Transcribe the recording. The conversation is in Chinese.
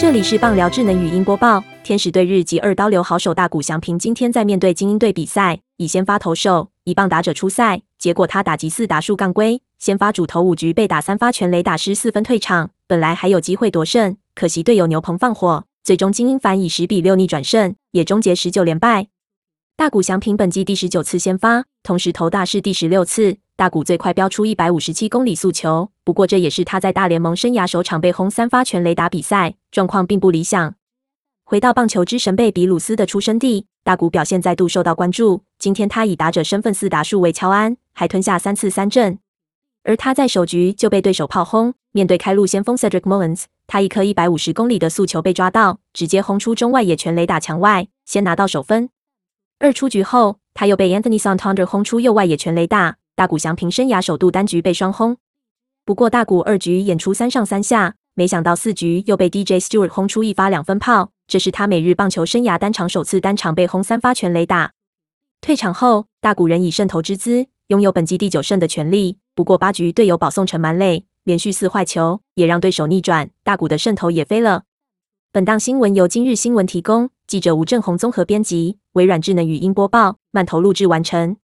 这里是棒聊智能语音播报。天使队日籍二刀流好手大谷翔平今天在面对精英队比赛，以先发投手、一棒打者出赛。结果他打击四打数杠归，先发主投五局被打三发全垒打失四分退场。本来还有机会夺胜，可惜队友牛棚放火，最终精英反以十比六逆转胜，也终结十九连败。大谷翔平本季第十九次先发，同时投大是第十六次。大谷最快飙出一百五十七公里速球，不过这也是他在大联盟生涯首场被轰三发全垒打比赛，状况并不理想。回到棒球之神贝比鲁斯的出生地，大谷表现再度受到关注。今天他以打者身份四打数为乔安，还吞下三次三振。而他在首局就被对手炮轰，面对开路先锋 Cedric Mullins，他一颗一百五十公里的速球被抓到，直接轰出中外野全垒打墙外，先拿到首分。二出局后，他又被 Anthony Santander 轰出右外野全垒打。大谷翔平生涯首度单局被双轰，不过大谷二局演出三上三下，没想到四局又被 DJ Stewart 轰出一发两分炮，这是他美日棒球生涯单场首次单场被轰三发全垒打。退场后，大谷仍以胜投之姿，拥有本季第九胜的权利。不过八局队友保送成满垒，连续四坏球也让对手逆转，大谷的胜投也飞了。本档新闻由今日新闻提供，记者吴正宏综合编辑，微软智能语音播报，慢投录制完成。